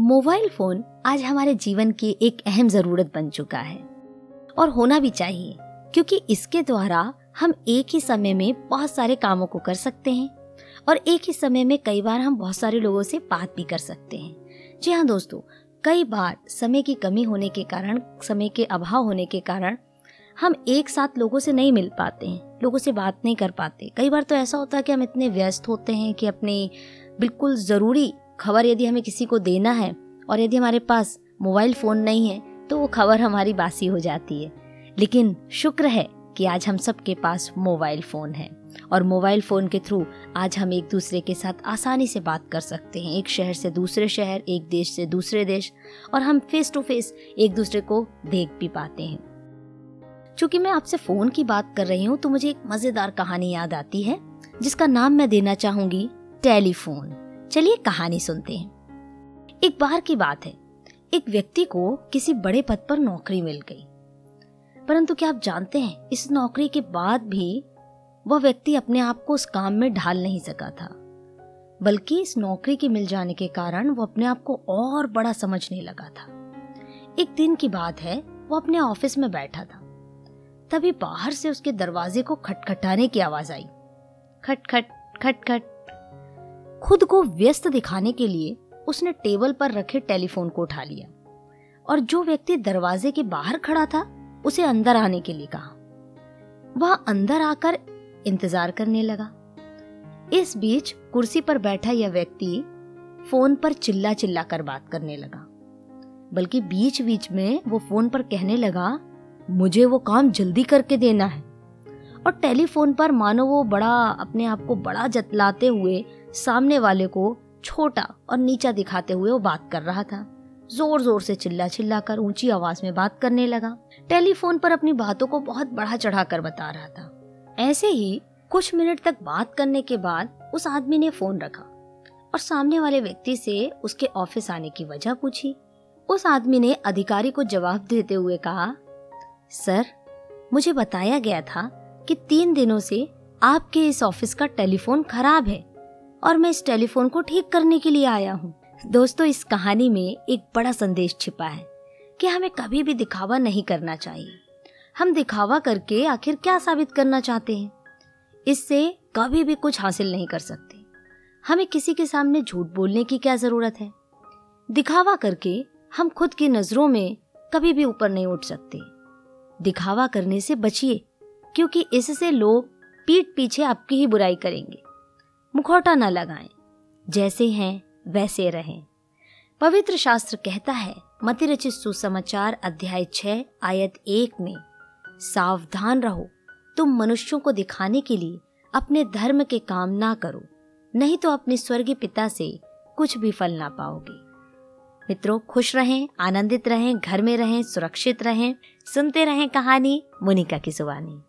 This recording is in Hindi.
मोबाइल फ़ोन आज हमारे जीवन की एक अहम ज़रूरत बन चुका है। और होना भी चाहिए, क्योंकि इसके द्वारा हम एक ही समय में बहुत सारे कामों को कर सकते हैं और एक ही समय में कई बार हम बहुत सारे लोगों से बात भी कर सकते हैं। जी हाँ दोस्तों, कई बार समय की कमी होने के कारण, समय के अभाव होने के कारण हम एक साथ लोगों से नहीं मिल पाते हैं, लोगों से बात नहीं कर पाते। कई बार तो ऐसा होता है कि हम इतने व्यस्त होते हैं कि अपने बिल्कुल ज़रूरी खबर यदि हमें किसी को देना है और यदि हमारे पास मोबाइल फ़ोन नहीं है तो वो खबर हमारी बासी हो जाती है। लेकिन शुक्र है कि आज हम सबके पास मोबाइल फ़ोन है और मोबाइल फ़ोन के थ्रू आज हम एक दूसरे के साथ आसानी से बात कर सकते हैं। एक शहर से दूसरे शहर, एक देश से दूसरे देश और हम फेस टू फेस एक दूसरे को देख भी पाते हैं। चूँकि मैं आपसे फ़ोन की बात कर रही हूँ तो मुझे एक मज़ेदार कहानी याद आती है, जिसका नाम मैं देना चाहूँगी टेलीफोन। चलिए कहानी सुनते हैं। एक बार की बात है। एक व्यक्ति को किसी बड़े पद पर नौकरी मिल गई। परंतु क्या आप जानते हैं, इस नौकरी के बाद भी वह व्यक्ति अपने आप को उस काम में ढाल नहीं सका था। बल्कि इस नौकरी के मिल जाने के कारण वो अपने आप को और बड़ा समझने लगा था। एक दिन की बात है, वो अपने ऑफ़िस में बैठा था। तभी बाहर से उसके दरवाजे को खटखटाने की आवाज़ आई। खट खट खट खट खुद को व्यस्त दिखाने के लिए उसने टेबल पर रखे टेलीफोन को उठा लिया और जो व्यक्ति दरवाजे के बाहर खड़ा था, उसे अंदर आने के लिए कहा। वह अंदर आकर इंतज़ार करने लगा। इस बीच कुर्सी पर बैठा यह व्यक्ति फ़ोन पर चिल्ला चिल्ला कर बात करने लगा। बल्कि बीच बीच में वो फ़ोन पर कहने लगा, मुझे वो काम जल्दी करके देना है। और टेलीफोन पर मानो वो बड़ा, अपने आप को बड़ा जतलाते हुए सामने वाले को छोटा और नीचा दिखाते हुए वो बात कर रहा था। ज़ोर ज़ोर से चिल्ला चिल्ला कर ऊँची आवाज़ में बात करने लगा। टेलीफोन पर अपनी बातों को बहुत बढ़ा चढ़ा कर बता रहा था। ऐसे ही कुछ मिनट तक बात करने के बाद उस आदमी ने फ़ोन रखा और सामने वाले व्यक्ति से उसके ऑफ़िस आने की वजह पूछी। उस आदमी ने अधिकारी को जवाब देते हुए कहा, सर, मुझे बताया गया था कि तीन दिनों से आपके इस ऑफ़िस का टेलीफोन खराब है। और मैं इस टेलीफोन को ठीक करने के लिए आया हूँ। दोस्तों, इस कहानी में एक बड़ा संदेश छिपा है कि हमें कभी भी दिखावा नहीं करना चाहिए। हम दिखावा करके आखिर क्या साबित करना चाहते हैं? इससे कभी भी कुछ हासिल नहीं कर सकते। हमें किसी के सामने झूठ बोलने की क्या ज़रूरत है? दिखावा करके हम खुद की नज़रों में कभी भी ऊपर नहीं उठ सकते। दिखावा करने से बचिए, क्योंकि इससे लोग पीठ पीछे आपकी ही बुराई करेंगे। मुखौटा न लगाएँ। जैसे हैं, वैसे रहें। पवित्र शास्त्र कहता है मति रचित सुसमाचार अध्याय छह, आयत एक में, सावधान रहो, तुम मनुष्यों को दिखाने के लिए अपने धर्म के काम ना करो, नहीं तो अपने स्वर्गीय पिता से कुछ भी फल ना पाओगे। मित्रों, खुश रहें, आनंदित रहें, घर में रहें, सुरक्षित रहें, सुनते रहें कहानी मुनिका की जुबानी।